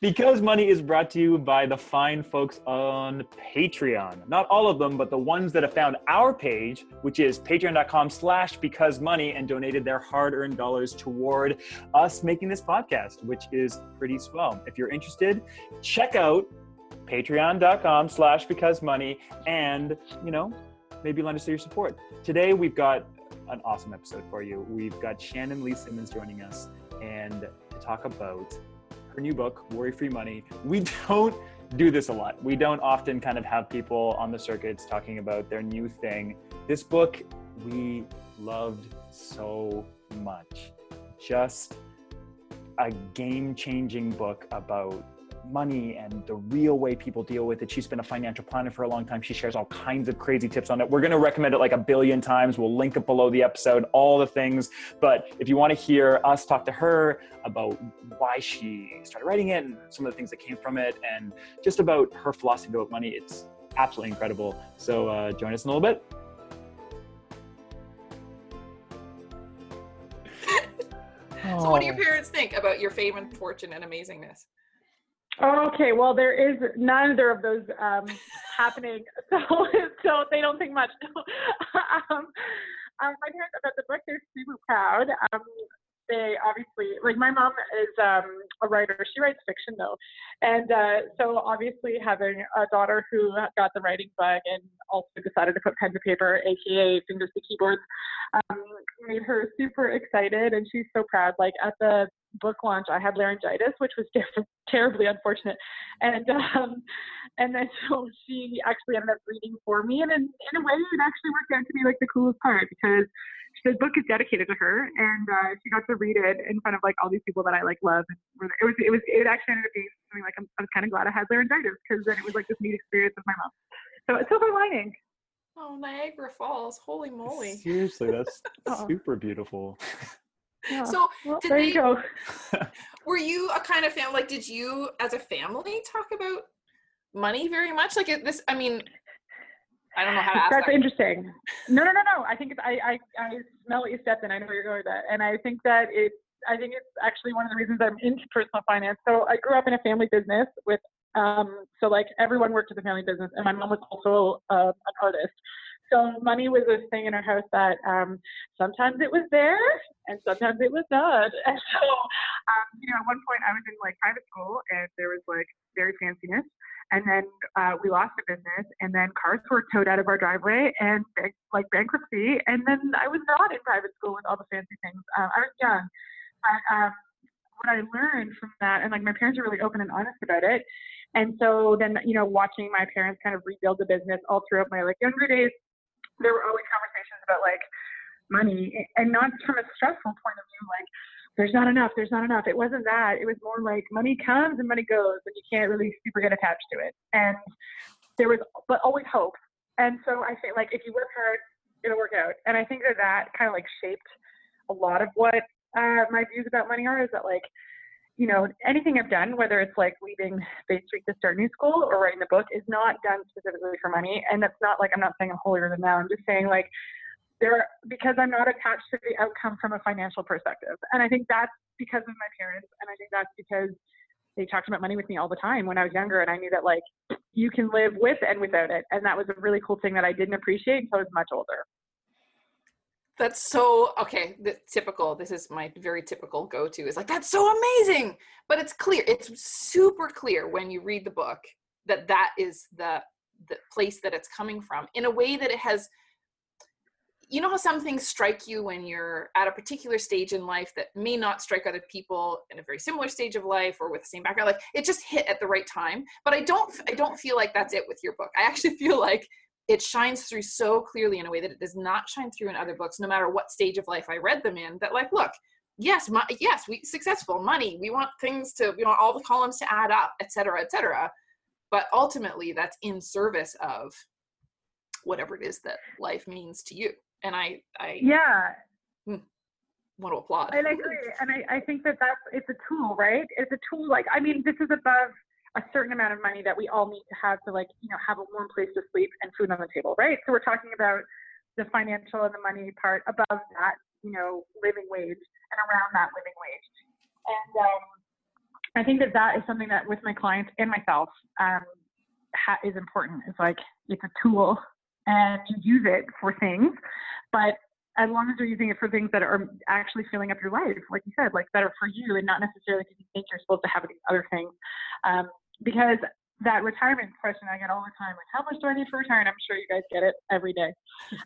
because money is brought to you by the fine folks on Patreon. Not all of them, but the ones that have found our page, which is patreon.com slash because money and donated their hard-earned dollars toward us making this podcast, which is pretty swell. If you're interested, check out patreon.com slash because money and you know maybe lend us your support today we've got an awesome episode for you we've got shannon lee simmons joining us and to talk about her new book, Worry Free Money. We don't do this a lot. We don't often kind of have people on the circuits talking about their new thing. This book we loved so much. Just a game changing book about money and the real way people deal with it. She's been a financial planner for a long time. She shares all kinds of crazy tips on it. We're going to recommend it like a billion times. We'll link it below the episode, all the things. But if you want to hear us talk to her about why she started writing it and some of the things that came from it and just about her philosophy about money, it's absolutely incredible. So uh, join us in a little bit. So, what do your parents think about your fame and fortune and amazingness? Okay, well, there is neither of those um, happening, so so they don't think much. um, um, my parents about the book, they're super proud. Um, they obviously like my mom is um, a writer. She writes fiction though, and uh, so obviously having a daughter who got the writing bug and also decided to put pen to paper, aka fingers to keyboards, um, made her super excited, and she's so proud. Like at the book launch, I had laryngitis, which was terribly unfortunate, and um, and then so she actually ended up reading for me, and in, in a way, it actually worked out to be like the coolest part because the book is dedicated to her, and uh, she got to read it in front of like all these people that I like love. And it was it was it actually ended up being something like I'm, i was kind of glad I had laryngitis because then it was like this neat experience with my mom. So it's silver lining. Oh, Niagara Falls! Holy moly! Seriously, that's super beautiful. Yeah. So well, did there they, you go. were you a kind of family? Like, did you, as a family, talk about money very much? Like this, I mean, I don't know how to ask That's that. interesting. No, no, no, no. I think it's, I, I, I smell what you stepped in. I know where you're going with that, and I think that it. I think it's actually one of the reasons I'm into personal finance. So I grew up in a family business with, um, so like everyone worked in the family business, and my mom was also uh, an artist. So money was this thing in our house that um, sometimes it was there and sometimes it was not. And so, um, you know, at one point I was in like private school and there was like very fanciness. And then uh, we lost the business, and then cars were towed out of our driveway, and like bankruptcy. And then I was not in private school with all the fancy things. Um, I was young, but um, what I learned from that, and like my parents are really open and honest about it. And so then, you know, watching my parents kind of rebuild the business all throughout my like younger days, there were always conversations about like money, and not from a stressful point of view, like there's not enough, there's not enough. It wasn't that. It was more like money comes and money goes, and you can't really super get attached to it. And there was, but always hope. And so I think like if you work hard, it'll work out. And I think that that kind of like shaped a lot of what uh, my views about money are. Is that like, you know, anything I've done, whether it's like leaving Bay Street to start new school or writing the book, is not done specifically for money. And that's not like I'm not saying I'm holier than thou. I'm just saying like there because I'm not attached to the outcome from a financial perspective. And I think that's because of my parents, and I think that's because they talked about money with me all the time when I was younger, and I knew that like you can live with and without it, and that was a really cool thing that I didn't appreciate until I was much older. That's so okay. The typical. This is my very typical go-to. Is like that's so amazing, but it's clear. It's super clear when you read the book that that is the the place that it's coming from in a way that it has. You know how some things strike you when you're at a particular stage in life that may not strike other people in a very similar stage of life or with the same background. Like it just hit at the right time. But I don't. I don't feel like that's it with your book. I actually feel like it shines through so clearly in a way that it does not shine through in other books no matter what stage of life i read them in that like look yes mo- yes we successful money we want things to we want all the columns to add up et cetera et cetera but ultimately that's in service of whatever it is that life means to you and i i Yeah, hmm. want to applaud and I agree. And I, I think that that's it's a tool, right? It's a tool. Like I mean, this is above a certain amount of money that we all need to have to like you know have a warm place to sleep and food on the table, right? So we're talking about the financial and the money part above that, you know, living wage and around that living wage. And um, I think that that is something that with my clients and myself um, ha- is important. It's like it's a tool and you use it for things, but as long as you're using it for things that are actually filling up your life, like you said, like are for you and not necessarily because you think you're supposed to have these other things. Um, because that retirement question I get all the time, like how much do I need for retirement? I'm sure you guys get it every day.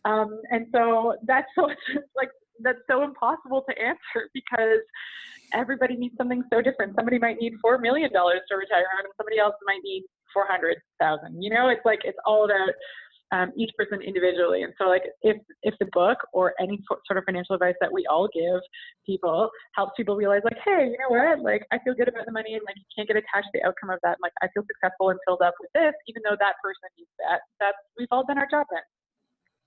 Um, and so that's so like that's so impossible to answer because everybody needs something so different. Somebody might need four million dollars to retire on, and somebody else might need four hundred thousand. You know, it's like it's all about um, each person individually. And so, like, if if the book or any sort of financial advice that we all give people helps people realize, like, hey, you know what? Like, I feel good about the money, and like, you can't get attached to the outcome of that. And, like, I feel successful and filled up with this, even though that person needs that. That's we've all done our job then.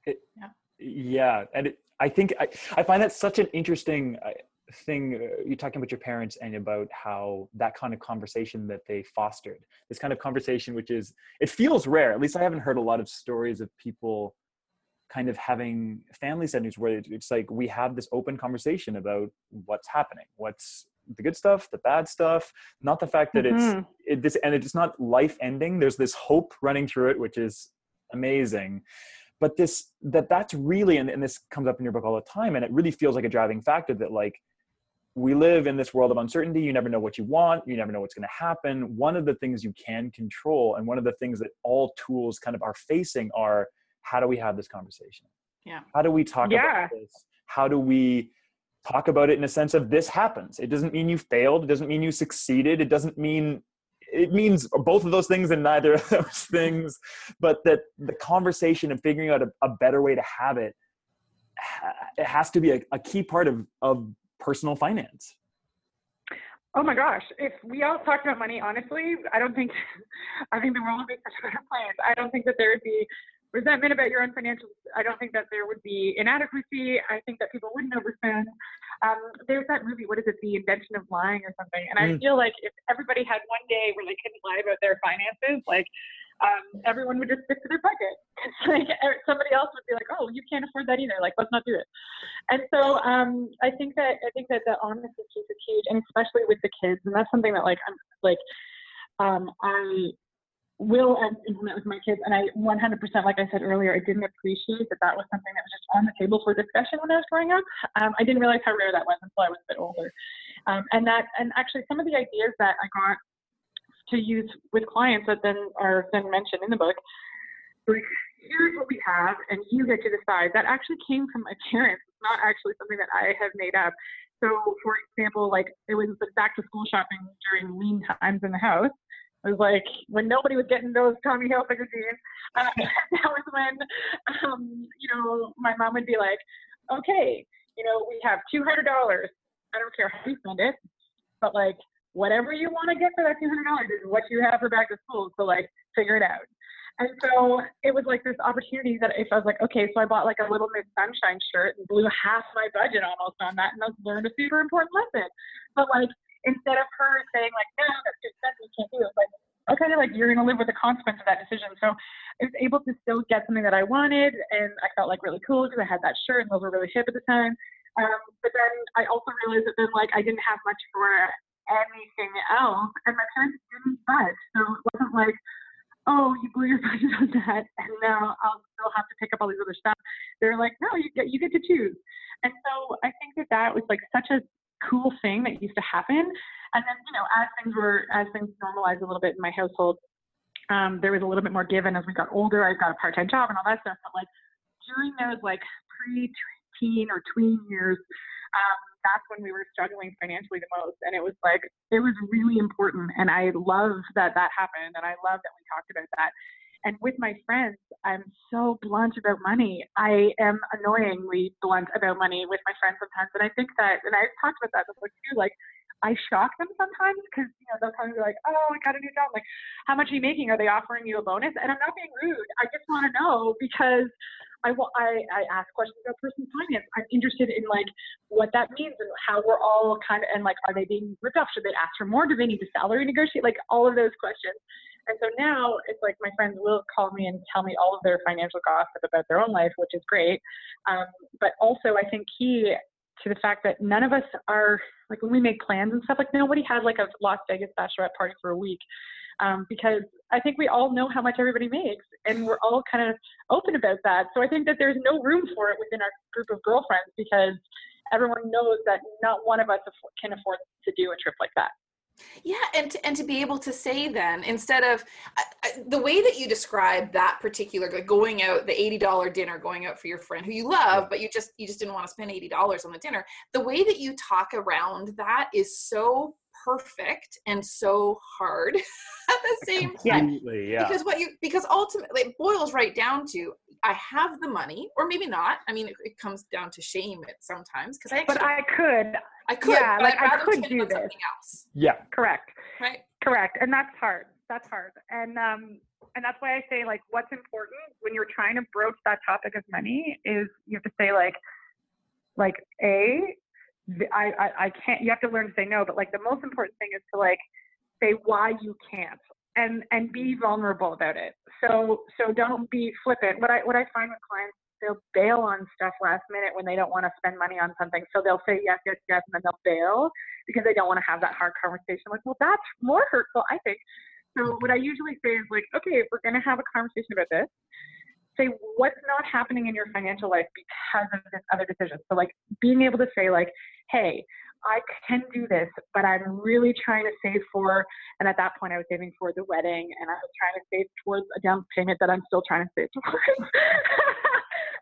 It, yeah. Yeah, and it, I think I, I find that such an interesting uh, thing uh, you're talking about your parents and about how that kind of conversation that they fostered this kind of conversation which is it feels rare at least i haven't heard a lot of stories of people kind of having family settings where it's like we have this open conversation about what's happening what's the good stuff the bad stuff not the fact that mm-hmm. it's it, this and it's not life ending there's this hope running through it which is amazing but this that that's really and, and this comes up in your book all the time and it really feels like a driving factor that like we live in this world of uncertainty. You never know what you want. You never know what's going to happen. One of the things you can control, and one of the things that all tools kind of are facing, are how do we have this conversation? Yeah. How do we talk yeah. about this? How do we talk about it in a sense of this happens? It doesn't mean you failed. It doesn't mean you succeeded. It doesn't mean it means both of those things and neither of those things. But that the conversation and figuring out a, a better way to have it, it has to be a, a key part of of personal finance? Oh my gosh, if we all talked about money honestly, I don't think I think the world would be such a better place. I don't think that there would be resentment about your own financials. I don't think that there would be inadequacy. I think that people wouldn't overspend. Um, there's that movie, what is it, The Invention of Lying or something. And I mm. feel like if everybody had one day where they couldn't lie about their finances, like um, everyone would just stick to their budget. like somebody else would be like, "Oh, you can't afford that either. Like, let's not do it." And so um, I think that I think that the honesty piece is huge, and especially with the kids. And that's something that like I'm like um, I will implement with my kids. And I 100%, like I said earlier, I didn't appreciate that that was something that was just on the table for discussion when I was growing up. Um, I didn't realize how rare that was until I was a bit older. Um, and that, and actually, some of the ideas that I got to use with clients that then are then mentioned in the book. Like, here's what we have, and you get to decide. That actually came from my parents. It's not actually something that I have made up. So, for example, like it was back to school shopping during lean times in the house. It was like when nobody was getting those Tommy Hilfiger jeans. Uh, that was when, um, you know, my mom would be like, "Okay, you know, we have two hundred dollars. I don't care how you spend it, but like whatever you want to get for that $200 is what you have for back to school. So like figure it out. And so it was like this opportunity that if I was like, okay, so I bought like a little Miss Sunshine shirt and blew half my budget almost on that, and I learned a super important lesson. But like instead of her saying like, no, that's too expensive, you can't do it, like okay, like you're gonna live with the consequence of that decision. So I was able to still get something that I wanted, and I felt like really cool because I had that shirt and those were really hip at the time. Um, but then I also realized that then like I didn't have much for anything else. And my parents didn't budge. So it wasn't like, oh, you blew your budget on that, and now I'll still have to pick up all these other stuff. They're like, no, you get you get to choose. And so I think that that was like such a cool thing that used to happen. And then you know, as things were as things normalized a little bit in my household, um, there was a little bit more given as we got older. I got a part-time job and all that stuff. But like during those like pre-teen or tween years, um, that's when we were struggling financially the most. And it was like, it was really important. And I love that that happened. And I love that we talked about that. And with my friends, I'm so blunt about money. I am annoyingly blunt about money with my friends sometimes. And I think that, and I've talked about that before too, like, I shock them sometimes because you know they'll come and be like, "Oh, I got a new job." Like, how much are you making? Are they offering you a bonus? And I'm not being rude. I just want to know because I, I, I ask questions about personal finance. I'm interested in like what that means and how we're all kind of, and like, are they being ripped off? Should they ask for more? Do they need to salary negotiate? Like all of those questions. And so now it's like my friends will call me and tell me all of their financial gossip about their own life, which is great. Um, but also I think key to the fact that none of us are like when we make plans and stuff like nobody had like a Las Vegas bachelorette party for a week um, because I think we all know how much everybody makes and we're all kind of open about that. So I think that there's no room for it within our group of girlfriends because everyone knows that not one of us can afford to do a trip like that. Yeah, and to, and to be able to say then instead of uh, the way that you describe that particular like going out the eighty dollar dinner, going out for your friend who you love, but you just you just didn't want to spend eighty dollars on the dinner. The way that you talk around that is so perfect and so hard at the same time. Yeah. Because what you because ultimately it boils right down to I have the money, or maybe not. I mean, it, it comes down to shame it sometimes because I. But I could. I could. Yeah, like I could do this. Else. Yeah. Correct. Right. Correct, and that's hard. That's hard, and um, and that's why I say like, what's important when you're trying to broach that topic of money is you have to say like, like a, I, I I can't. You have to learn to say no, but like the most important thing is to like say why you can't and and be vulnerable about it. So so don't be flippant. What I what I find with clients they'll bail on stuff last minute when they don't want to spend money on something. So they'll say yes, yes, yes, and then they'll bail because they don't want to have that hard conversation. Like, well, that's more hurtful, I think. So what I usually say is like, okay, if we're going to have a conversation about this, say what's not happening in your financial life because of this other decision. So like being able to say like, hey, I can do this, but I'm really trying to save for, and at that point I was saving for the wedding and I was trying to save towards a down payment that I'm still trying to save towards.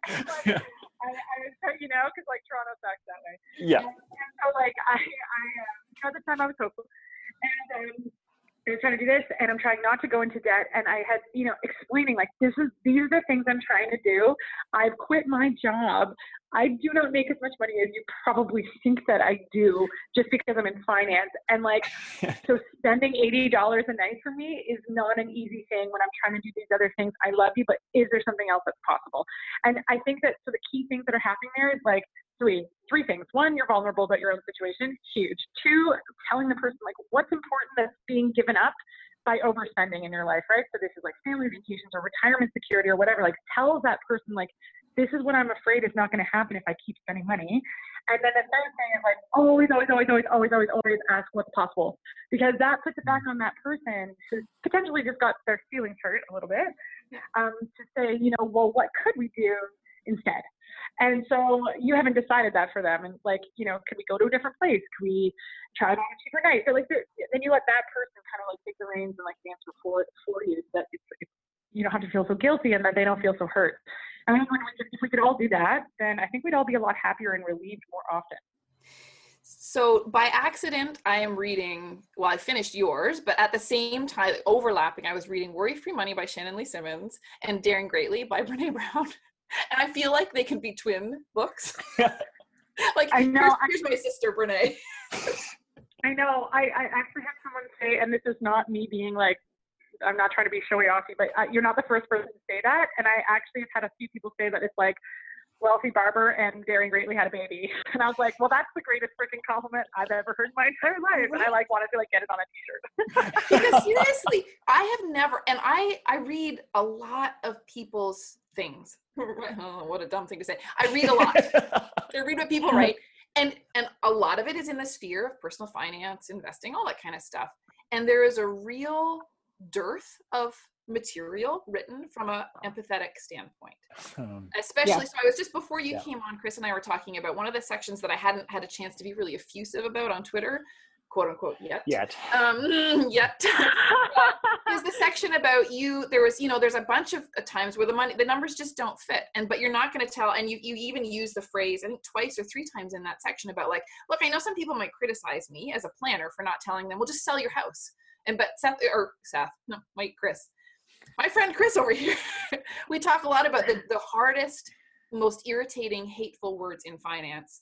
yeah. I, I you know, because like Toronto sucks that way. Yeah. And, and so like I, I uh, at the time I was hopeful, and um, I was trying to do this and I'm trying not to go into debt. And I had, you know, explaining like, this is, these are the things I'm trying to do. I've quit my job. I do not make as much money as you probably think that I do just because I'm in finance. And like, so spending $80 a night for me is not an easy thing when I'm trying to do these other things. I love you, but is there something else that's possible? And I think that, so the key things that are happening there is like, three three things. One you're vulnerable about your own situation huge. Two telling the person like what's important that's being given up by overspending in your life right? So this is like family vacations or retirement security or whatever. Like tell that person like this is what i'm afraid is not going to happen if i keep spending money. And then the third thing is like always always always always always always always ask what's possible. Because that puts it back on that person who potentially just got their feelings hurt a little bit um, to say you know well what could we do instead and so you haven't decided that for them. And like, you know, can we go to a different place? Can we try it on a cheaper night? So like, then you let that person kind of like take the reins and like answer for for you. So that it's, it's, you don't have to feel so guilty and that they don't feel so hurt. I mean, if we could all do that, then I think we'd all be a lot happier and relieved more often. So by accident, I am reading. Well, I finished yours, but at the same time, overlapping, I was reading "Worry Free Money" by Shannon Lee Simmons and "Daring Greatly" by Brene Brown and I feel like they can be twin books. like I know. Here's, here's my sister Brene. I know. I, I actually had someone say, and this is not me being like, I'm not trying to be showy offy, but uh, you're not the first person to say that. And I actually have had a few people say that it's like, Wealthy Barber and Daring Greatly had a baby. And I was like, well, that's the greatest freaking compliment I've ever heard in my entire life. And I like wanted to like get it on a t-shirt. because seriously, I have never, and I, I read a lot of people's things. oh, what a dumb thing to say. I read a lot. I read what people write. And, and a lot of it is in the sphere of personal finance, investing, all that kind of stuff. And there is a real dearth of material written from a empathetic standpoint. Um, especially yeah. so i was just before you yeah. came on chris and i were talking about one of the sections that i hadn't had a chance to be really effusive about on twitter quote unquote yet. Yet. Um yet. Is the section about you there was you know there's a bunch of uh, times where the money the numbers just don't fit. And but you're not going to tell and you you even use the phrase i think twice or three times in that section about like look i know some people might criticize me as a planner for not telling them well just sell your house. And but seth or seth no wait chris my friend Chris over here, we talk a lot about the, the hardest, most irritating, hateful words in finance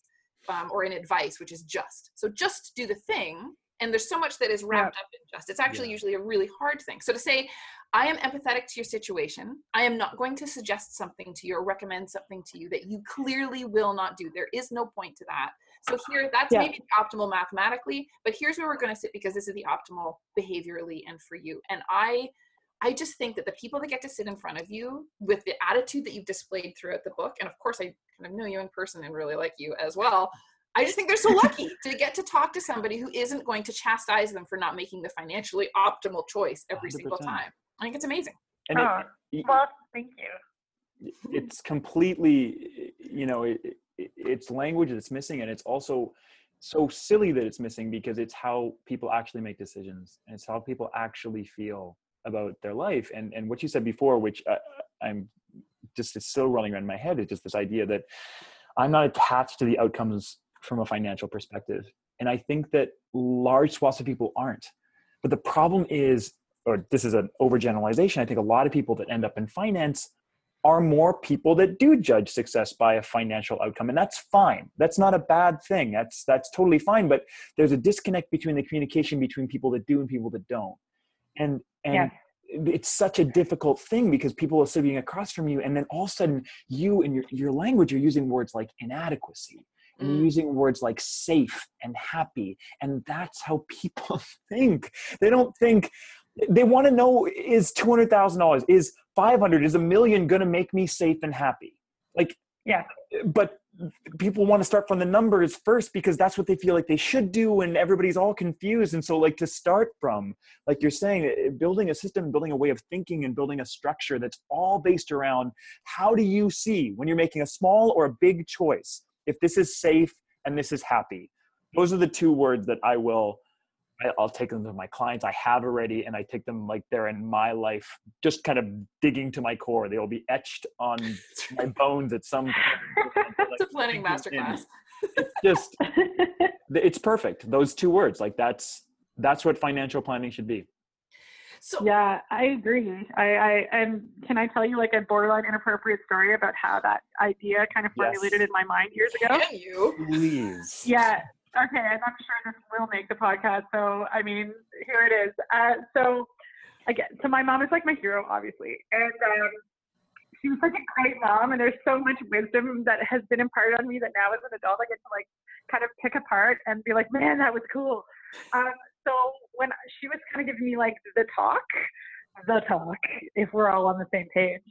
um, or in advice, which is just. So just do the thing. And there's so much that is wrapped yeah. up in just. It's actually yeah. usually a really hard thing. So to say, I am empathetic to your situation. I am not going to suggest something to you or recommend something to you that you clearly will not do. There is no point to that. So here, that's yeah. maybe the optimal mathematically, but here's where we're going to sit because this is the optimal behaviorally and for you. And I I just think that the people that get to sit in front of you with the attitude that you've displayed throughout the book, and of course, I kind of know you in person and really like you as well. I just think they're so lucky to get to talk to somebody who isn't going to chastise them for not making the financially optimal choice every single 100%. time. I think it's amazing. And Oh, y- well, thank you. it's completely you know it, it, it's language that's missing and it's also so silly that it's missing because it's how people actually make decisions and it's how people actually feel about their life and and what you said before which uh, i'm just is still running around in my head is just this idea that i'm not attached to the outcomes from a financial perspective. And i think that large swaths of people aren't. But the problem is or this is an overgeneralization i think a lot of people that end up in finance are more people that do judge success by a financial outcome and that's fine. That's not a bad thing. That's that's totally fine but there's a disconnect between the communication between people that do and people that don't and and Yes. it's such a difficult thing because people are sitting across from you and then all of a sudden you and your, your language are using words like inadequacy and you're Mm. using words like safe and happy and that's how people think they don't think they want to know is $200000 is 500 is a million going to make me safe and happy like Yeah. but people want to start from the numbers first because that's what they feel like they should do and everybody's all confused. And so like to start from like you're saying eh, building a system building a way of thinking and building a structure that's all based around how do you see when you're making a small or a big choice if this is safe and this is happy. Those are the two words that i will I'll take them to my clients. I have already, and I take them like they're in my life, just kind of digging to my core. They will be etched on my bones at some point. It's a planning sinking in. masterclass. It's just it's perfect. Those two words, like that's that's what financial planning should be. So yeah, I agree. I, I and can I tell you like a borderline inappropriate story about how that idea kind of Yes. formulated in my mind years ago? can you? Please. Yeah. Okay, and I'm sure this will make the podcast. So I mean, here it is. Uh, so again, so my mom is like my hero, obviously, and um, she was like a great mom. And there's so much wisdom that has been imparted on me that now as an adult, I get to like kind of pick apart and be like, man, that was cool. Um, so when she was kind of giving me like the talk, the talk, if we're all on the same page,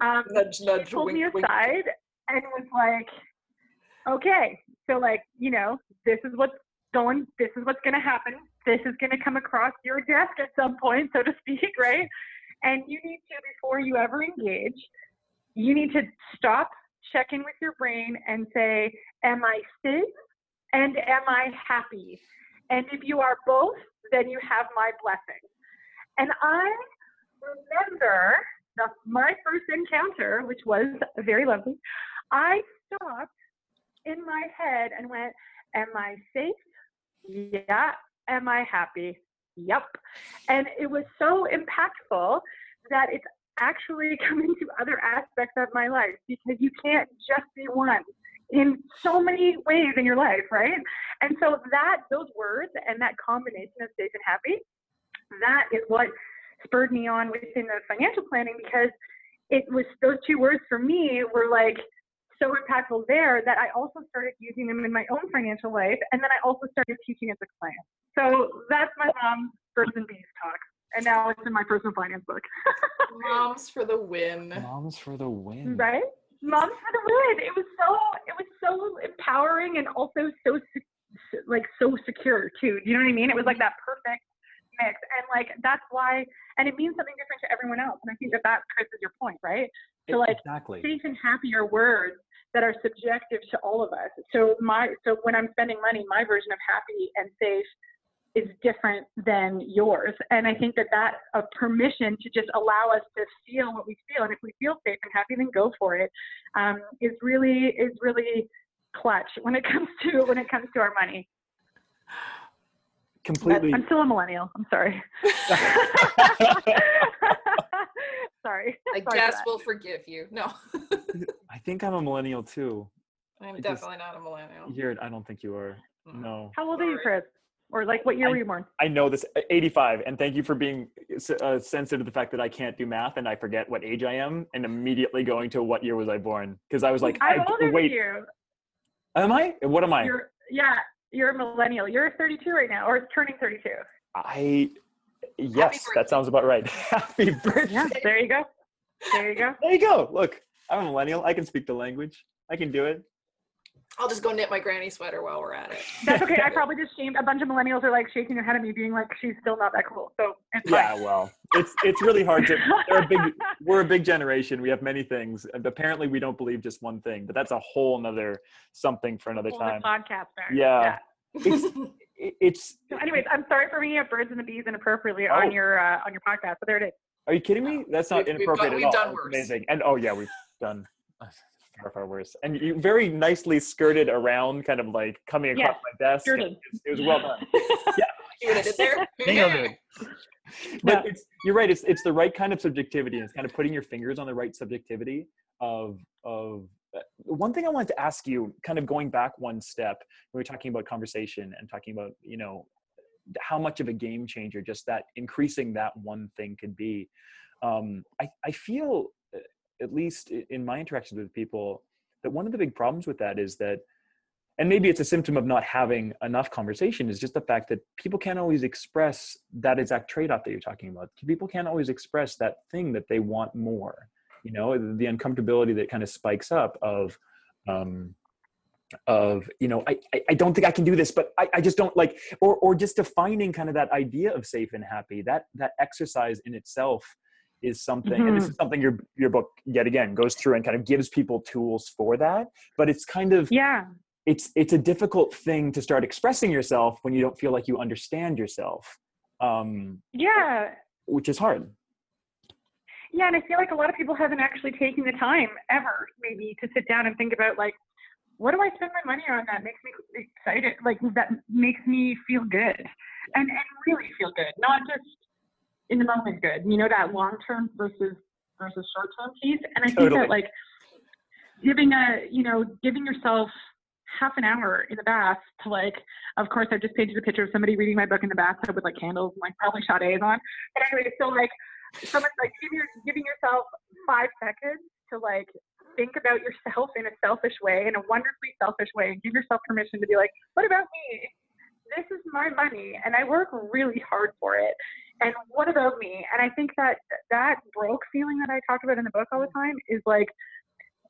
um, Nudge, nudge, she pulled me wink, wink. aside and was like, okay, so like, you know, this is what's going, this is what's going to happen. This is going to come across your desk at some point, so to speak, right? And you need to, before you ever engage, you need to stop, check in with your brain and say, am I safe and am I happy? And if you are both, then you have my blessing. And I remember the, my first encounter, which was very lovely. I stopped in my head and went, Am I safe? Yeah. Am I happy? Yep. And it was so impactful that it's actually come into other aspects of my life because you can't just be one in so many ways in your life, right? And so that those words and that combination of safe and happy, that is what spurred me on within the financial planning because it was those two words for me were like so impactful there that I also started using them in my own financial life and then I also started teaching as a client. So that's my mom's birds and bees talk. And now it's in my personal finance book. Moms for the win. Moms for the win. right? Moms for the win. It was so it was so empowering and also so like so secure too. Do you know what I mean? It was like that perfect mix, and like that's why, and it means something different to everyone else. And I think that that Chris is your point, right? So like exactly. safe and happy are words that are subjective to all of us. So my so when I'm spending money, my version of happy and safe is different than yours. And I think that that a permission to just allow us to feel what we feel, and if we feel safe and happy, then go for it. Um, is really is really clutch when it comes to when it comes to our money. But Completely. I'm still a millennial. I'm sorry. sorry. I Sorry guess that. we'll forgive you. No, I think I'm a millennial too. I'm It just- definitely not a millennial. You're, I don't think you are. Mm. No. How old are you, Chris? Or like what year I- were you born? I know this 85 and thank you for being uh, sensitive to the fact that I can't do math and I forget what age I am and immediately going to what year was I born because I was like I'm I, older wait than you. am I what am I You're yeah, you're a millennial. You're 32 right now, or turning 32. I yes that sounds about right happy birthday Yeah, there you go. There you go. there you go look I'm a millennial I can speak the language I can do it I'll just go knit my granny sweater while we're at it. That's okay. I probably just shamed a bunch of millennials are like shaking their head at me, being like, "She's still not that cool." So it's Yeah, fine. well, it's it's really hard to. They're a big. We're a big generation. We have many things, and apparently we don't believe just one thing. But that's a whole nother something for another Whole time. podcast. There. Yeah. It's it's. So, anyways, I'm sorry for bringing up birds and the bees inappropriately on Oh. your uh, on your podcast, but there it is. Are you kidding me? That's not We've- we've inappropriate done- at we've all. done worse. Amazing. And oh yeah, we've done far far worse. And you very nicely skirted around, kind of like coming across Yes, my desk. skirted. It was well done. yeah what I did there? Nailed it. But it's, you're right. It's it's the right kind of subjectivity. and It's kind of putting your fingers on the right subjectivity of of. uh, One thing I wanted to ask you, kind of going back one step, when we're talking about conversation and talking about you know how much of a game changer just that increasing that one thing could be. Um, I I feel, at least in my interactions with people, that one of the big problems with that is that and maybe it's a symptom of not having enough conversation is just the fact that people can't always express that exact trade-off that you're talking about. People can't always express that thing that they want more you know the uncomfortability that kind of spikes up of um of you know I i don't think i can do this but i, I just don't like or or just defining kind of that idea of safe and happy that that exercise in itself is something and this is something your your book yet again goes through and kind of gives people tools for that but it's kind of Yeah. it's it's a difficult thing to start expressing yourself when you don't feel like you understand yourself um Yeah. which is hard Yeah, and I feel like a lot of people haven't actually taken the time ever, maybe, to sit down and think about like, what do I spend my money on that makes me excited, like that makes me feel good, and and really feel good, not just in the moment good. You know that long term versus versus short term piece. And I think that like giving a you know giving yourself half an hour in the bath to like of course i just painted a picture of somebody reading my book in the bathtub with like candles and like probably Sade's on but anyway so like someone's like giving, your, giving yourself five seconds to like think about yourself in a selfish way in a wonderfully selfish way and give yourself permission to be like what about me this is my money and i work really hard for it and what about me? And i think that that broke feeling that i talk about in the book all the time is like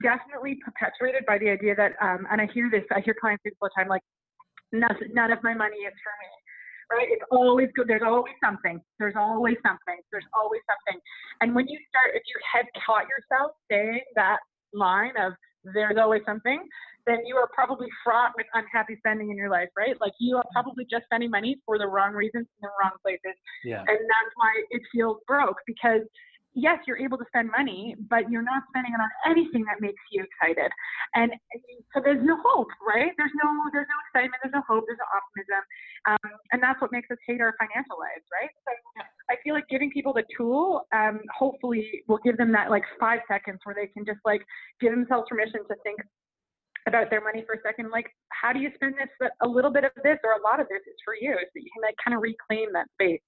definitely perpetuated by the idea that um, and i hear this i hear clients say this all the time like none, none of my money is for me right? It's always good there's always something there's always something there's always something. And when you start if you had caught yourself saying that line of there's always something then you are probably fraught with unhappy spending in your life right? Like you are probably just spending money for the wrong reasons in the wrong places. Yeah. And that's why it feels broke because yes you're able to spend money but you're not spending it on anything that makes you excited. And so there's no hope right? There's no there's no excitement there's no hope there's no optimism. Um, and that's what makes us hate our financial lives right? So i feel like giving people the tool um, hopefully will give them that like five seconds where they can just like give themselves permission to think about their money for a second like how do you spend this a little bit of this or a lot of this is for you so you can like kind of reclaim that space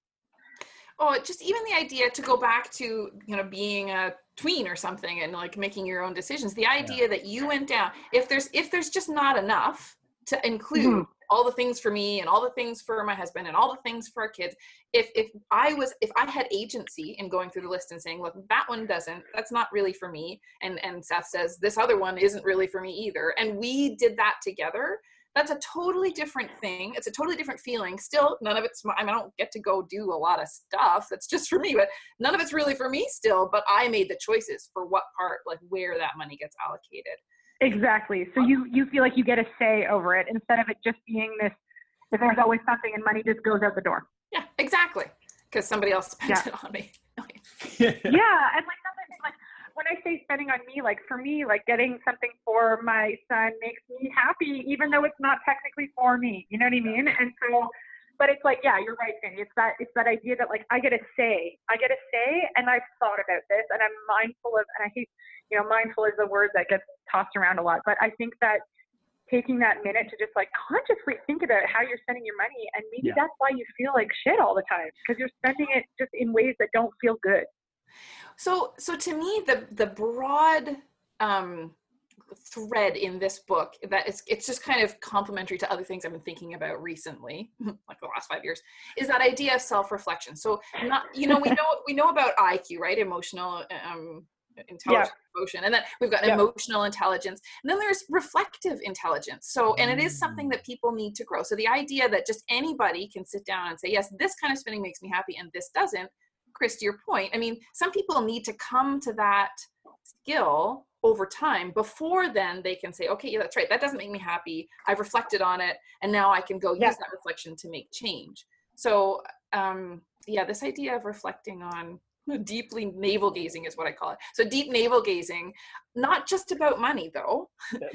oh just even the idea to go back to you know being a tween or something and like making your own decisions the idea that you went down if there's if there's just not enough to include Mhm. All the things for me and all the things for my husband and all the things for our kids if if i was if i had agency in going through the list and saying look that one doesn't that's not really for me and and seth says this other one isn't really for me either and we did that together that's a totally different thing. It's a totally different feeling. Still, none of it's. I mean, I don't get to go do a lot of stuff. That's just for me, but none of it's really for me still. But I made the choices for what part, like where that money gets allocated. Exactly. So you you feel like you get a say over it instead of it just being this. If there's always something and money just goes out the door. Yeah, exactly. Because somebody else spent Yeah. it on me. Yeah, and like something like when I say spending on me, like for me, like getting something for my son makes me happy, even though it's not technically for me. You know what I mean? And so, but it's like, yeah, you're right, Cindy. It's that it's that idea that like I get a say, I get a say, and I've thought about this, and I'm mindful of, and I hate, you know, mindful is a word that gets tossed around a lot, but I think that taking that minute to just like consciously think about how you're spending your money and maybe Yeah. that's why you feel like shit all the time because you're spending it just in ways that don't feel good So, so to me, the the broad um, thread in this book that it's it's just kind of complementary to other things I've been thinking about recently, like the last five years, is that idea of self reflection. So, not you know we know we know about IQ, right? Emotional um, intelligence emotion and then we've got Yeah. emotional intelligence and then there's reflective intelligence so and it is something Mm. that people need to grow so the idea that just anybody can sit down and say yes this kind of spinning makes me happy and this doesn't chris to your point i mean some people need to come to that skill over time before then they can say okay yeah that's right that doesn't make me happy i've reflected on it and now i can go Yeah. use that reflection to make change so um yeah this idea of reflecting on deeply navel gazing is what i call it so deep navel gazing not just about money though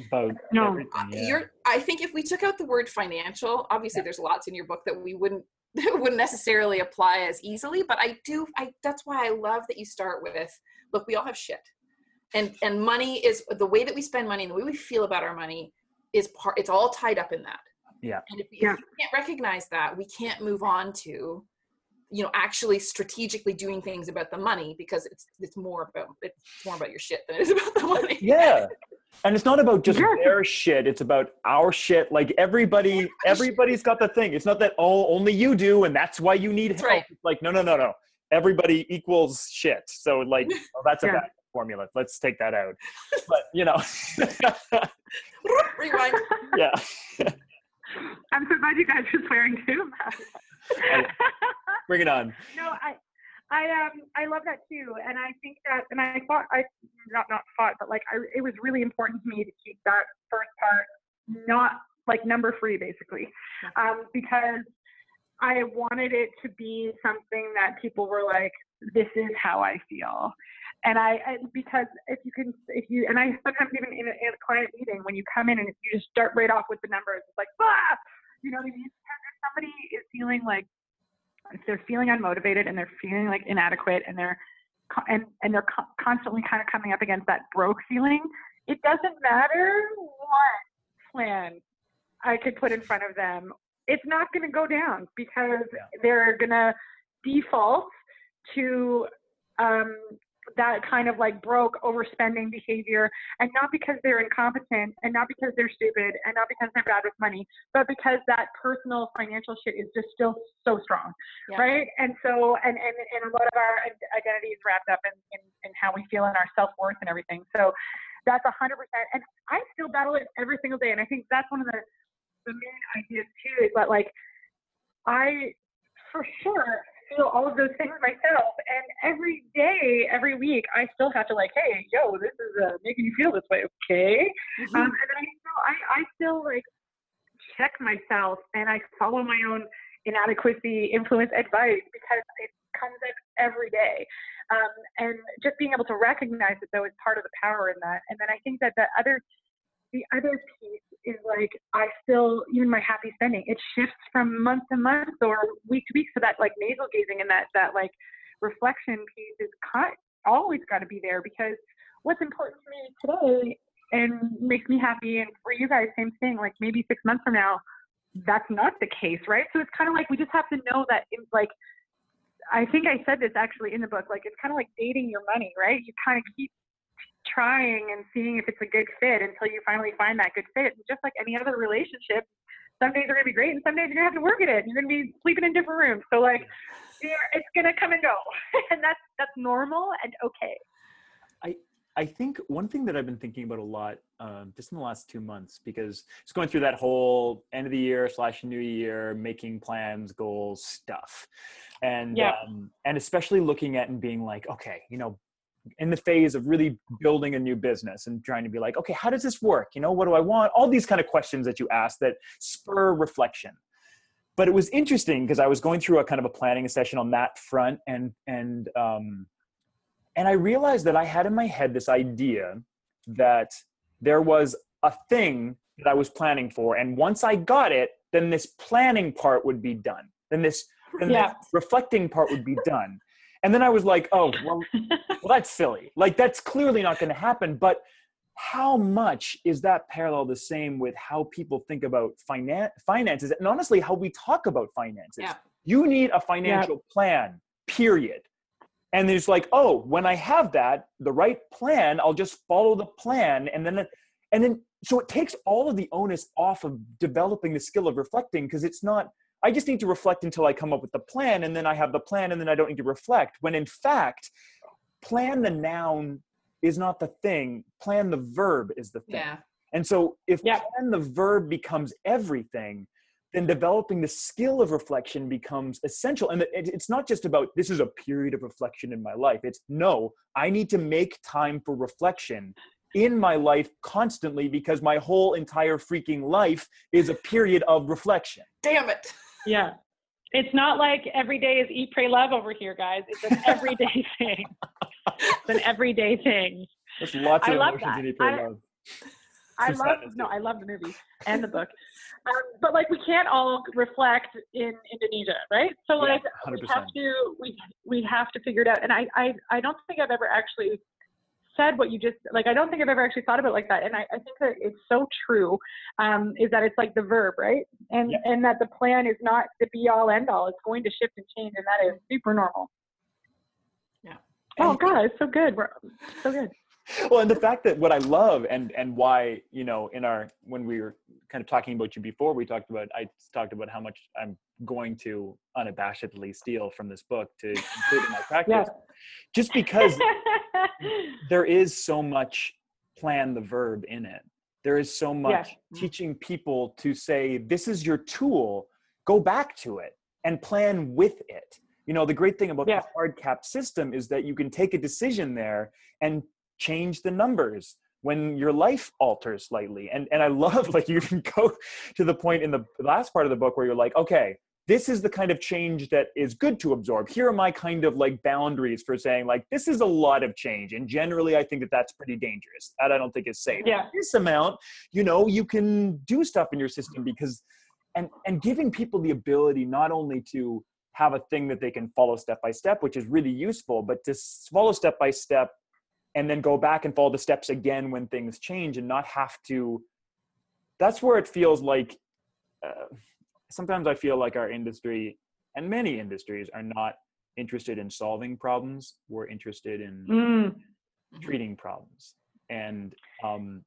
About No. everything. Yeah. you're i think if we took out the word financial obviously there's lots in your book that we wouldn't that wouldn't necessarily apply as easily but i do i that's why i love that you start with look we all have shit and and money is the way that we spend money and the way we feel about our money is part it's all tied up in that Yeah. and if, we- Yeah. if we can't recognize that we can't move on to you know actually strategically doing things about the money because it's it's more about it's more about your shit than it is about the money Yeah. And it's not about just Yeah. their shit. It's about our shit. Like everybody, everybody's got the thing. It's not that oh, only you do, and that's why you need That's help. right. It's like no, no, no, no. Everybody equals shit. So like, oh, that's a Yeah. bad formula. Let's take that out. But you know, rewind yeah. I'm so glad you guys are swearing too. Bring it on. no, I, I um, I love that too, and I think that, and I thought I not not thought, but like I, it was really important to me to keep that first part not like number free, basically, um, because I wanted it to be something that people were like, this is how I feel. And I, I because if you can, if you, and I sometimes even in a, in a client meeting, when you come in and you just start right off with the numbers, it's like, ah, you know what I mean? Because if somebody is feeling like, if they're feeling unmotivated and they're feeling like inadequate and they're, and, and they're co- constantly kind of coming up against that broke feeling, it doesn't matter what plan I could put in front of them. It's not going to go down because they're going to default to um, that kind of like broke overspending behavior and not because they're incompetent and not because they're stupid and not because they're bad with money but because that personal financial shit is just still so strong Yeah. right and so and, and and a lot of our identity is wrapped up in, in in how we feel in our self-worth and everything so that's a hundred percent and i still battle it every single day and i think that's one of the the main ideas too is that like i for sure feel all of those things myself. And every day every week i still have to like hey yo this is uh, making you feel this way. Okay? Mm-hmm. um, and then i still I, I still like check myself and i follow my own inadequacy influence advice because it comes up every day. Um, and just being able to recognize it though is part of the power in that. And then i think that the other the other piece is like I still even my happy spending it shifts from month to month or week to week. So that like nasal gazing and that that like reflection piece is always got to be there because what's important to me today and makes me happy and for you guys same thing like maybe six months from now that's not the case right? So it's kind of like we just have to know that it's like I think I said this actually in the book like it's kind of like dating your money right? You kind of keep trying and seeing if it's a good fit until you finally find that good fit. And just like any other relationship, some days are gonna be great and some days you're gonna have to work at it. You're gonna be sleeping in different rooms. So like it's gonna come and go. and that's that's normal and okay. I think one thing that I've been thinking about a lot, um, just in the last two months, because it's going through that whole end of the year slash new year, making plans, goals, stuff, and Yeah. um, and especially looking at and being like, okay, you know, in the phase of really building a new business and trying to be like, okay, how does this work? You know, what do I want? All these kind of questions that you ask that spur reflection. But it was interesting because I was going through a kind of a planning session on that front, and and um, and I realized that I had in my head this idea that there was a thing that I was planning for, and once I got it, then this planning part would be done. Then this, then Yeah. this reflecting part would be done. And then I was like, oh, well, well, that's silly. Like that's clearly not going to happen. But how much is that parallel the same with how people think about finan- finances and honestly how we talk about finances? Yeah. You need a financial plan, period. And there's like, oh, when I have that, the right plan, I'll just follow the plan. And then, and then, so it takes all of the onus off of developing the skill of reflecting because it's not, I just need to reflect until I come up with the plan. And then I have the plan and then I don't need to reflect. When in fact, plan the noun is not the thing. Plan the verb is the thing. Yeah. And so if Yeah. plan the verb becomes everything, then developing the skill of reflection becomes essential. And it's not just about this is a period of reflection in my life. It's no, I need to make time for reflection in my life constantly because my whole entire freaking life is a period of reflection. Damn it. Yeah. It's not like every day is eat, pray, love over here, guys. It's an everyday thing. It's an everyday thing. There's lots I of love emotions that. in Eat, Pray, I- Love. I love no. I love the movie and the book, um, but like we can't all reflect in Indonesia, right? So Yeah, like we 100%. have to we we have to figure it out. And I I I don't think I've ever actually said what you just like. I don't think I've ever actually thought about it like that. And I, I think that it's so true. Um, is that it's like the verb, right? And Yeah. and that the plan is not the be all end all. It's going to shift and change, and that is super normal. Yeah. Oh God, it's so good. We're, so good. well and the fact that what i love and and why you know in our when we were kind of talking about you before we talked about i talked about how much i'm going to unabashedly steal from this book to include in my practice Yeah. just because there is so much plan the verb in it there is so much teaching people to say this is your tool go back to it and plan with it you know the great thing about Yeah. the hard cap system is that you can take a decision there and change the numbers when your life alters slightly. And and i love like you can go to the point in the last part of the book where you're like okay this is the kind of change that is good to absorb. Here are my kind of like boundaries for saying like this is a lot of change and generally i think that that's pretty dangerous. That i don't think is safe. Yeah. this amount you know you can do stuff in your system because and and giving people the ability not only to have a thing that they can follow step by step which is really useful but to follow step by step and then go back and follow the steps again when things change and not have to that's where it feels like uh, sometimes i feel like our industry and many industries are not interested in solving problems we're interested in Mm. treating problems and um,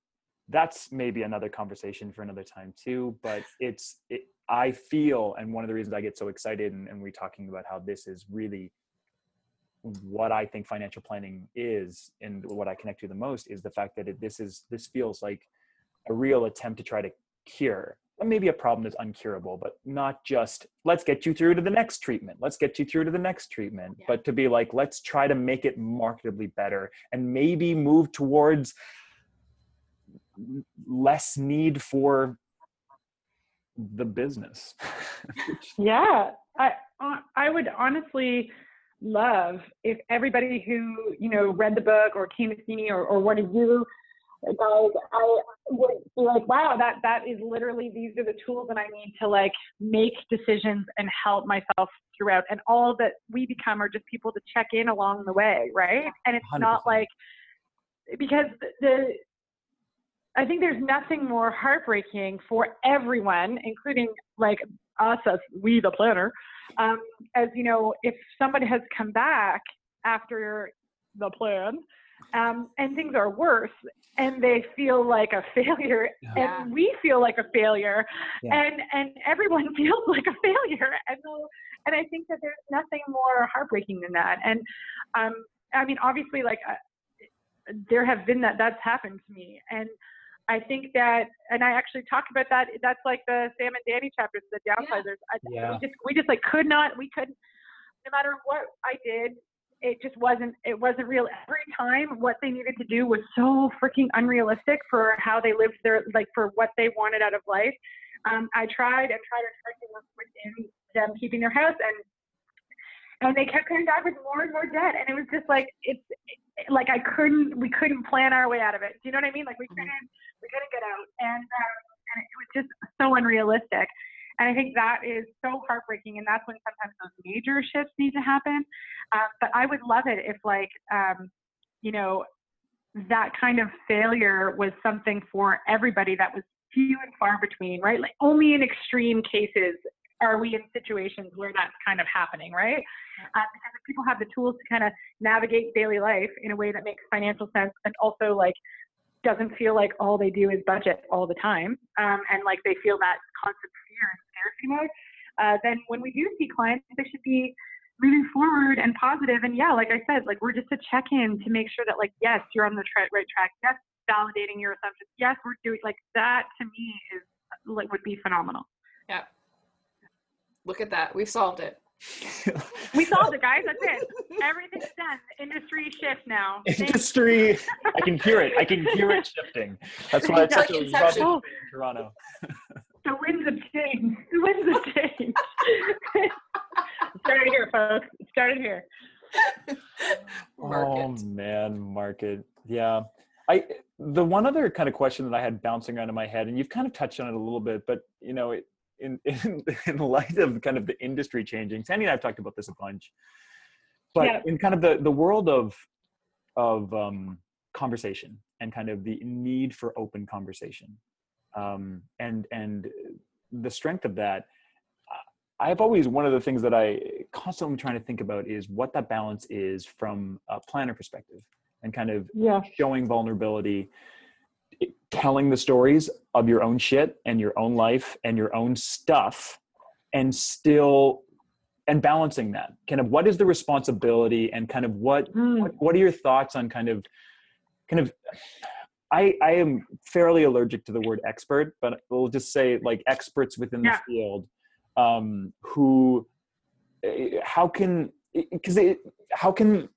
that's maybe another conversation for another time too but it's it, i feel and one of the reasons i get so excited and, and we're talking about how this is really what i think financial planning is and what i connect to the most is the fact that it, this is this feels like a real attempt to try to cure. Maybe a problem that's uncurable but not just let's get you through to the next treatment. Let's get you through to the next treatment. Yeah. but to be like let's try to make it marketably better and maybe move towards less need for the business. Yeah, I I would honestly love if everybody who you know read the book or came to see me or, or one of you guys, I would be like, wow, that that is literally these are the tools that I need to like make decisions and help myself throughout. And all that we become are just people to check in along the way, right? And it's 100%. not like because the, the I think there's nothing more heartbreaking for everyone, including like us as we the planner, um, as you know, if somebody has come back after the plan um, and things are worse and they feel like a failure Yeah. and we feel like a failure Yeah. and and everyone feels like a failure and so, and I think that there's nothing more heartbreaking than that and um, I mean obviously like uh, there have been that that's happened to me and I think that, and I actually talk about that. That's like the Sam and Danny chapters, the downsizers. I, Yeah. We just, we just like could not, we couldn't, no matter what I did, it just wasn't, it wasn't real. Every time what they needed to do was so freaking unrealistic for how they lived their, like for what they wanted out of life. Um, I tried and tried and tried to work within them keeping their house and, and they kept coming back with more and more debt. And it was just like, it's like, I couldn't, we couldn't plan our way out of it. Do you know what I mean? Like we Mhm. couldn't, we couldn't get out. And, um, and it was just so unrealistic. And I think that is so heartbreaking. And that's when sometimes those major shifts need to happen. Um, but I would love it if, like, um, you know, that kind of failure was something for everybody that was few and far between, right? Like, only in extreme cases are we in situations where that's kind of happening, right? Uh, because if people have the tools to kind of navigate daily life in a way that makes financial sense and also, like, doesn't feel like all they do is budget all the time um, and like they feel that constant fear and scarcity mode, uh, then when we do see clients, they should be moving forward and positive. And yeah, like I said, like we're just a check in to make sure that like yes, you're on the tra- right track. Yes, validating your assumptions. Yes, we're doing like that. To me, is like would be phenomenal. Yeah. Look at that. We've solved it. we solved it, guys. That's it. Everything's done. Industry shift now. Industry. I can hear it. I can hear it shifting. That's why it's such a Inception. rubbish in Toronto. The winds of change. The winds of change. started here, folks. Started here. Oh man, market. Yeah. I the one other kind of question that I had bouncing around in my head, and you've kind of touched on it a little bit, but you know, it, in in in light of kind of the industry changing, Sandy and I have talked about this a bunch. But Yeah. in kind of the the world of of um, conversation and kind of the need for open conversation, um, and and the strength of that, I've always one of the things that I constantly trying to think about is what that balance is from a planner perspective and kind of Yeah. showing vulnerability, it- telling the stories of your own shit and your own life and your own stuff, and still and balancing that kind of what is the responsibility and kind of what Mm. what, what are your thoughts on kind of kind of I, I am fairly allergic to the word expert, but we'll just say like experts within Yeah. the field um, who, eh, how can, because it, how can,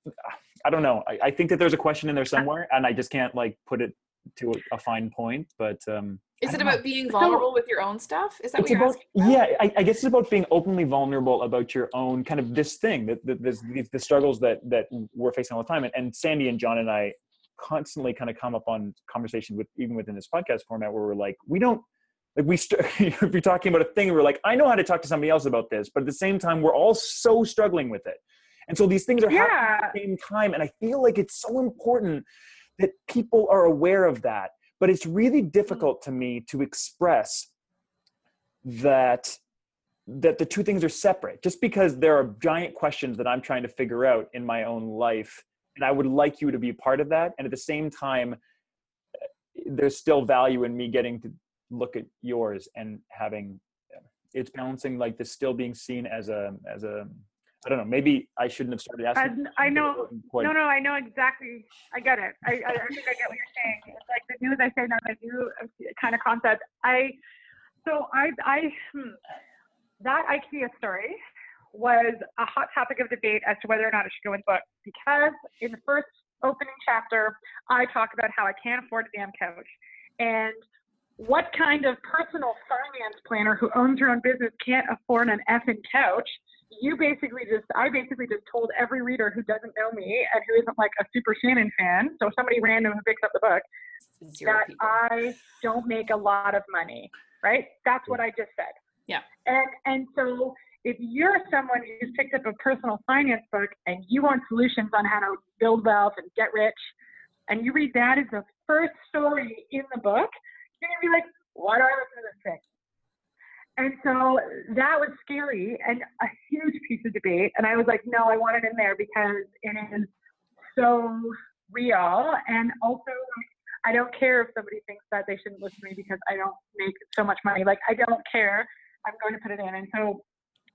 I don't know. I, I think that there's a question in there somewhere and I just can't like put it to a, a fine point, but um, Is it don't know. about being vulnerable with your own stuff? Is that it's what you're about asking? yeah I, I guess it's about being openly vulnerable about your own kind of this thing that, that this, the struggles that that we're facing all the time and, and sandy and john and i constantly kind of come up on conversations with even within this podcast format where we're like we don't like we st- if you're talking about a thing and we're like i know how to talk to somebody else about this but at the same time we're all so struggling with it and so these things are happening Yeah. at the same time and i feel like it's so important that people are aware of that but it's really mm-hmm. difficult to me to express that that the two things are separate. Just because there are giant questions that i'm trying to figure out in my own life and i would like you to be a part of that and at the same time eh, there's still value in me getting to look at yours and having eh, it's balancing like this still being seen as a as a i don't know maybe i shouldn't have started asking I, I questions, but it know. No, no, I know exactly. I get it. I, I, I think I get what you're saying. It's like the news I say, not the do kind of concept. I, so I, I, hmm, that IKEA story was a hot topic of debate as to whether or not it should go in the book because in the first opening chapter, I talk about how I can't afford a damn couch and what kind of personal finance planner who owns her own business can't afford an effing couch you basically just I basically just told every reader who doesn't know me and who isn't like a super Shannon fan, so somebody random who picks up the book, Zero that people. I don't make a lot of money. Right? That's what I just said. Yeah. And and so if you're someone who's picked up a personal finance book and you want solutions on how to build wealth and get rich, and you read that as the first story in the book, you're gonna be like, why do I listen to this thing? And so that was scary and a huge piece of debate. And I was like, no, I want it in there because it is so real. And also, I don't care if somebody thinks that they shouldn't listen to me because I don't make so much money. Like, I don't care. I'm going to put it in. And so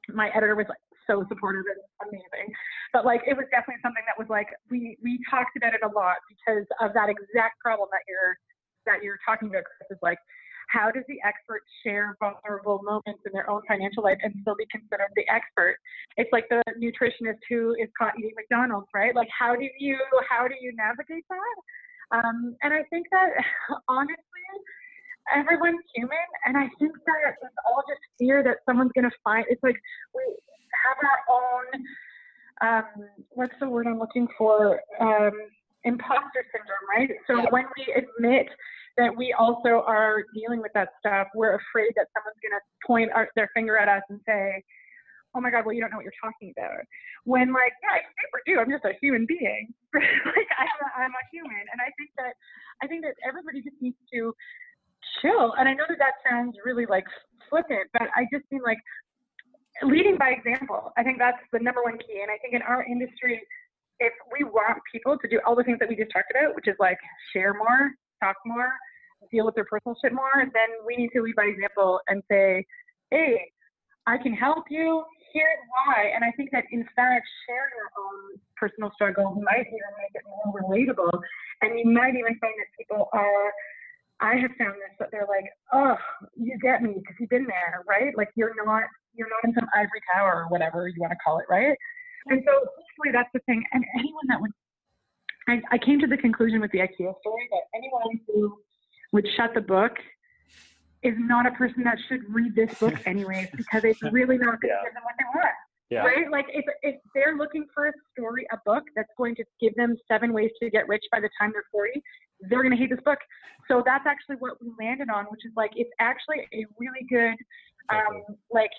my editor was like so supportive and amazing. But like, it was definitely something that was like, we, we talked about it a lot because of that exact problem that you're, that you're talking about, Chris, is like, how does the expert share vulnerable moments in their own financial life and still be considered the expert? It's like the nutritionist who is caught eating McDonald's, right? Like how do you how do you navigate that? Um, and I think that honestly, everyone's human, and I think that it's all just fear that someone's gonna find. It's like we have our own. Um, what's the word I'm looking for? Um, imposter syndrome, right? So when we admit that we also are dealing with that stuff, we're afraid that someone's going to point our, their finger at us and say, "Oh my God, well you don't know what you're talking about." When like, yeah, I super do. I'm just a human being. like I'm a, I'm a human, and I think that I think that everybody just needs to chill. And I know that that sounds really like flippant, but I just mean like leading by example. I think that's the number one key. And I think in our industry, if we want people to do all the things that we just talked about, which is like share more, talk more, deal with their personal shit more, then we need to lead by example and say, hey, I can help you. here's why. And I think that in fact, sharing your own personal struggles might even make it more relatable. And you might even find that people are, I have found this, that they're like, oh, you get me because you've been there, right? Like you're not, you're not in some ivory tower or whatever you want to call it, right? And so hopefully that's the thing. And anyone that would, I, I came to the conclusion with the IKEA story that anyone who would shut the book is not a person that should read this book anyways because it's really not going to Yeah. give them what they want Yeah. right like if, if they're looking for a story a book that's going to give them seven ways to get rich by the time they're 40 they're going to hate this book so that's actually what we landed on which is like it's actually a really good um like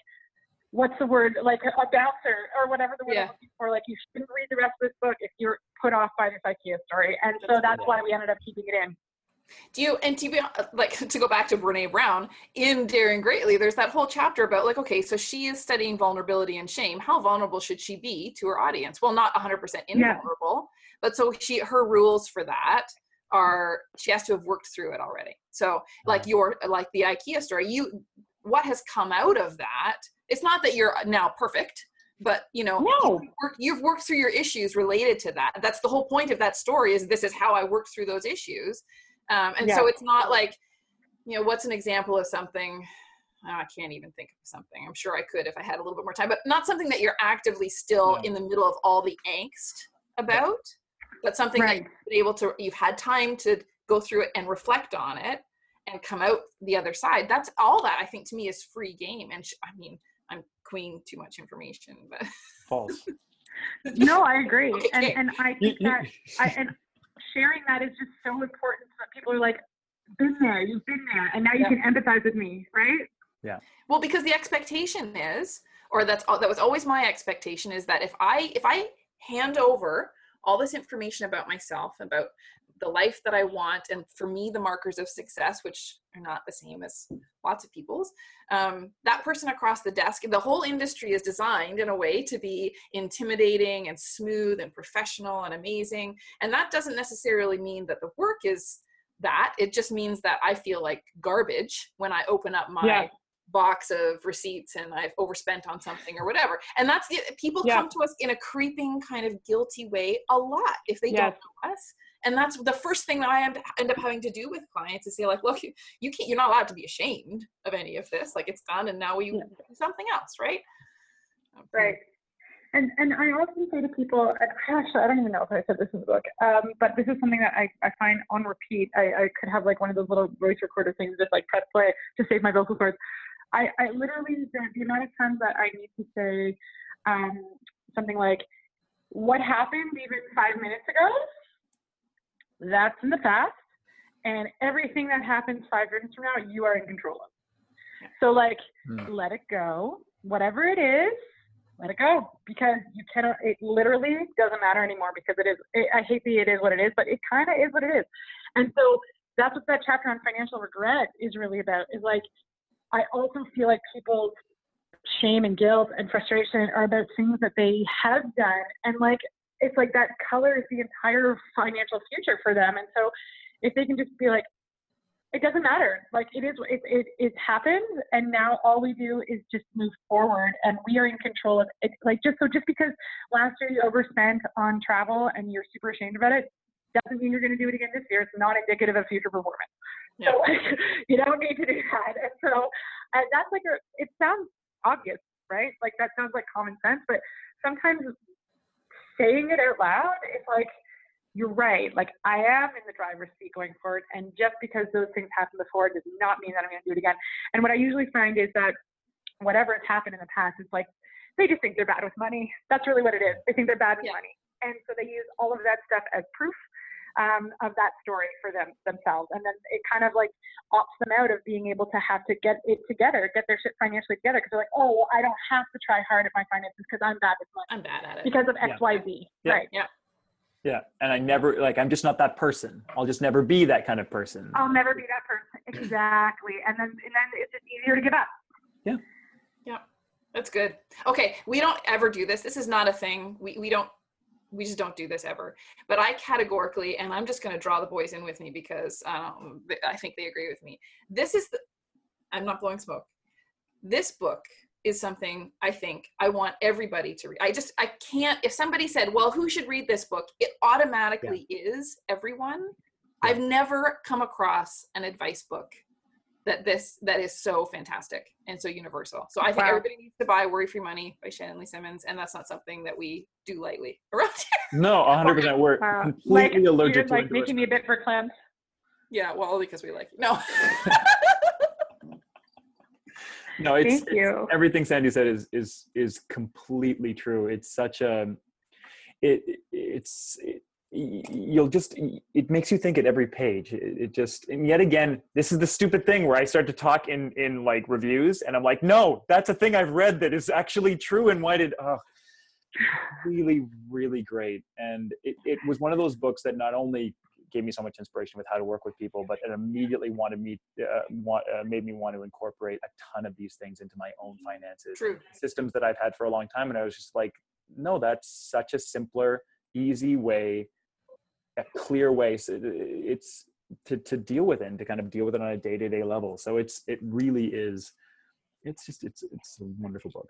what's the word like a, bouncer or whatever the word Yeah. I'm looking for like you shouldn't read the rest of this book if you're put off by this ikea story and so That's that's why we ended up keeping it in Do you and to be like to go back to Brene Brown in Daring Greatly, there's that whole chapter about like, okay, so she is studying vulnerability and shame. How vulnerable should she be to her audience? Well, not 100% invulnerable, but so she her rules for that are she has to have worked through it already. So like your like the IKEA story, you what has come out of that? It's not that you're now perfect, but you know No. you've, worked, you've worked through your issues related to that. That's the whole point of that story. Is this is how I worked through those issues. Um, and so it's not like, you know, what's an example of something? oh, I can't even think of something. I'm sure I could if I had a little bit more time, but not something that you're actively still Yeah. in the middle of all the angst about, but something that you've been able to, you've had time to go through it and reflect on it and come out the other side. That's all that I think to me is free game. And sh- I mean, I'm queen too much information, but False. no i agree and Okay. and i think that I, and sharing that is just so important so that people are like been there you've been there and now you Yeah. can empathize with me right Yeah. Well, because the expectation is, or that's that was always my expectation, is that if I if I hand over all this information about myself, about the life that I want, and for me the markers of success, which are not the same as lots of people's, um, that person across the desk, the whole industry is designed in a way to be intimidating and smooth and professional and amazing, and that doesn't necessarily mean that the work is that. It just means that I feel like garbage when I open up my Yeah. box of receipts and I've overspent on something or whatever. And that's the people Yeah. come to us in a creeping kind of guilty way a lot if they don't know us. And that's the first thing that I end up having to do with clients is say like, look, you, you can't, you're not allowed to be ashamed of any of this. Like it's done, and now we Yeah. do something else, right? right and and i often say to people and actually i don't even know if i said this in the book um, but this is something that i, I find on repeat I, I could have like one of those little voice recorder things just like press play to save my vocal cords i i literally the, the amount of times that i need to say um, something like what happened even five minutes ago that's in the past and everything that happens five minutes from now you are in control of. So like Hmm. let it go. Whatever it is let it go. Because you cannot it literally doesn't matter anymore because it is it, i hate the it is what it is but it kind of is what it is. And so that's what that chapter on financial regret is really about is like i also feel like people's shame and guilt and frustration are about things that they have done and like it's like that colors the entire financial future for them and so if they can just be like it doesn't matter. Like it is, it, it, it happened, and now all we do is just move forward, and we are in control of it. Like just so, just because last year you overspent on travel and you're super ashamed about it, doesn't mean you're going to do it again this year. It's not indicative of future performance. Yeah. So like, you don't need to do that. And so and that's like a. It sounds obvious, right? Like that sounds like common sense, but sometimes saying it out loud is like you're right. Like I am in the driver's seat going forward, and just because those things happened before does not mean that I'm going to do it again. And what I usually find is that whatever has happened in the past is like they just think they're bad with money. That's really what it is. They think they're bad with Yeah. money, and so they use all of that stuff as proof um, of that story for them themselves, and then it kind of like opts them out of being able to have to get it together, get their shit financially together, because they're like, oh, well, I don't have to try hard at my finances because I'm bad with money I'm bad at it. because of Yeah. X, Y, Z. Yeah. Right. Yeah. Yeah. And I never like I'm just not that person. I'll just never be that kind of person. I'll never be that person. Exactly. And then and then it's just easier to give up. Yeah. Yeah. That's good. Okay, we don't ever do this. This is not a thing. We we don't we just don't do this ever. But I categorically, and I'm just going to draw the boys in with me because um, I think they agree with me. This is the. I'm not blowing smoke. This book is something I think I want everybody to read. I just I can't if somebody said, "Well, who should read this book?" It automatically yeah. is everyone. Yeah. I've never come across an advice book that this that is so fantastic and so universal. So I think wow. everybody needs to buy Worry Free Money by Shannon Lee Simmons, and that's not something that we do lightly around here. No, 100. percent We're wow. completely like, allergic you're, to like making me a bit for clams. Yeah, well, because we like no. no, it's, Thank you. It's, everything Sandy said is is is completely true. It's such a it it's it, you'll just it makes you think at every page it, just and yet again this is the stupid thing where i start to talk in in like reviews and i'm like no that's a thing i've read that is actually true and why did oh really really great and it, it was one of those books that not only gave me so much inspiration with how to work with people, but it immediately wanted me uh, want, uh, made me want to incorporate a ton of these things into my own finances, True. systems that I've had for a long time. And I was just like, no, that's such a simpler, easy way, a clear way. So it's to to deal with it and to kind of deal with it on a day to day level. So it's it really is. It's just it's it's a wonderful book.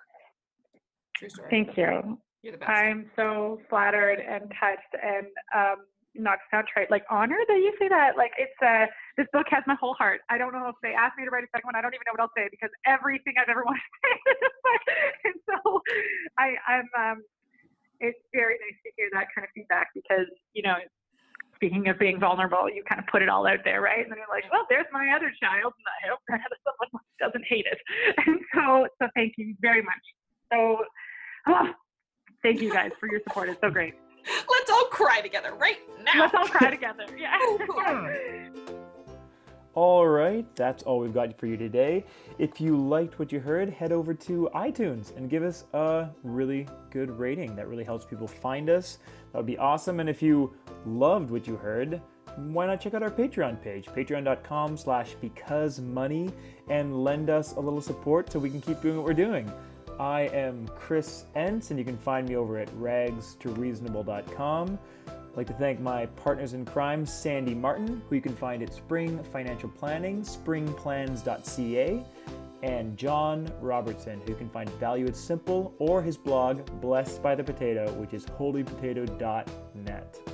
True story. Thank you. You're the best. I'm so flattered and touched and um, not to sound trite, like honored that you say that. Like it's uh this book has my whole heart. I don't know if they asked me to write a second one. I don't even know what I'll say because everything I've ever wanted to say is this book. And so I, I'm um it's very nice to hear that kind of feedback because, you know, speaking of being vulnerable, you kind of put it all out there, right? And then you're like, well, there's my other child, and I hope that someone doesn't hate it. And so, so thank you very much. So, oh, thank you guys for your support. It's so great. Let's all cry together right now. Let's all cry together. Yeah. Oh, all right, that's all we've got for you today. If you liked what you heard, head over to iTunes and give us a really good rating. That really helps people find us. That would be awesome. And if you loved what you heard, why not check out our Patreon page, patreon.com slash because money, and lend us a little support so we can keep doing what we're doing. I am Chris Enns, and you can find me over at rags2reasonable.com like to thank my partners in crime, Sandy Martin, who you can find at Spring Financial Planning, springplans.ca, and John Robertson, who you can find Value of Simple or his blog, Blessed by the Potato, which is holypotato.net.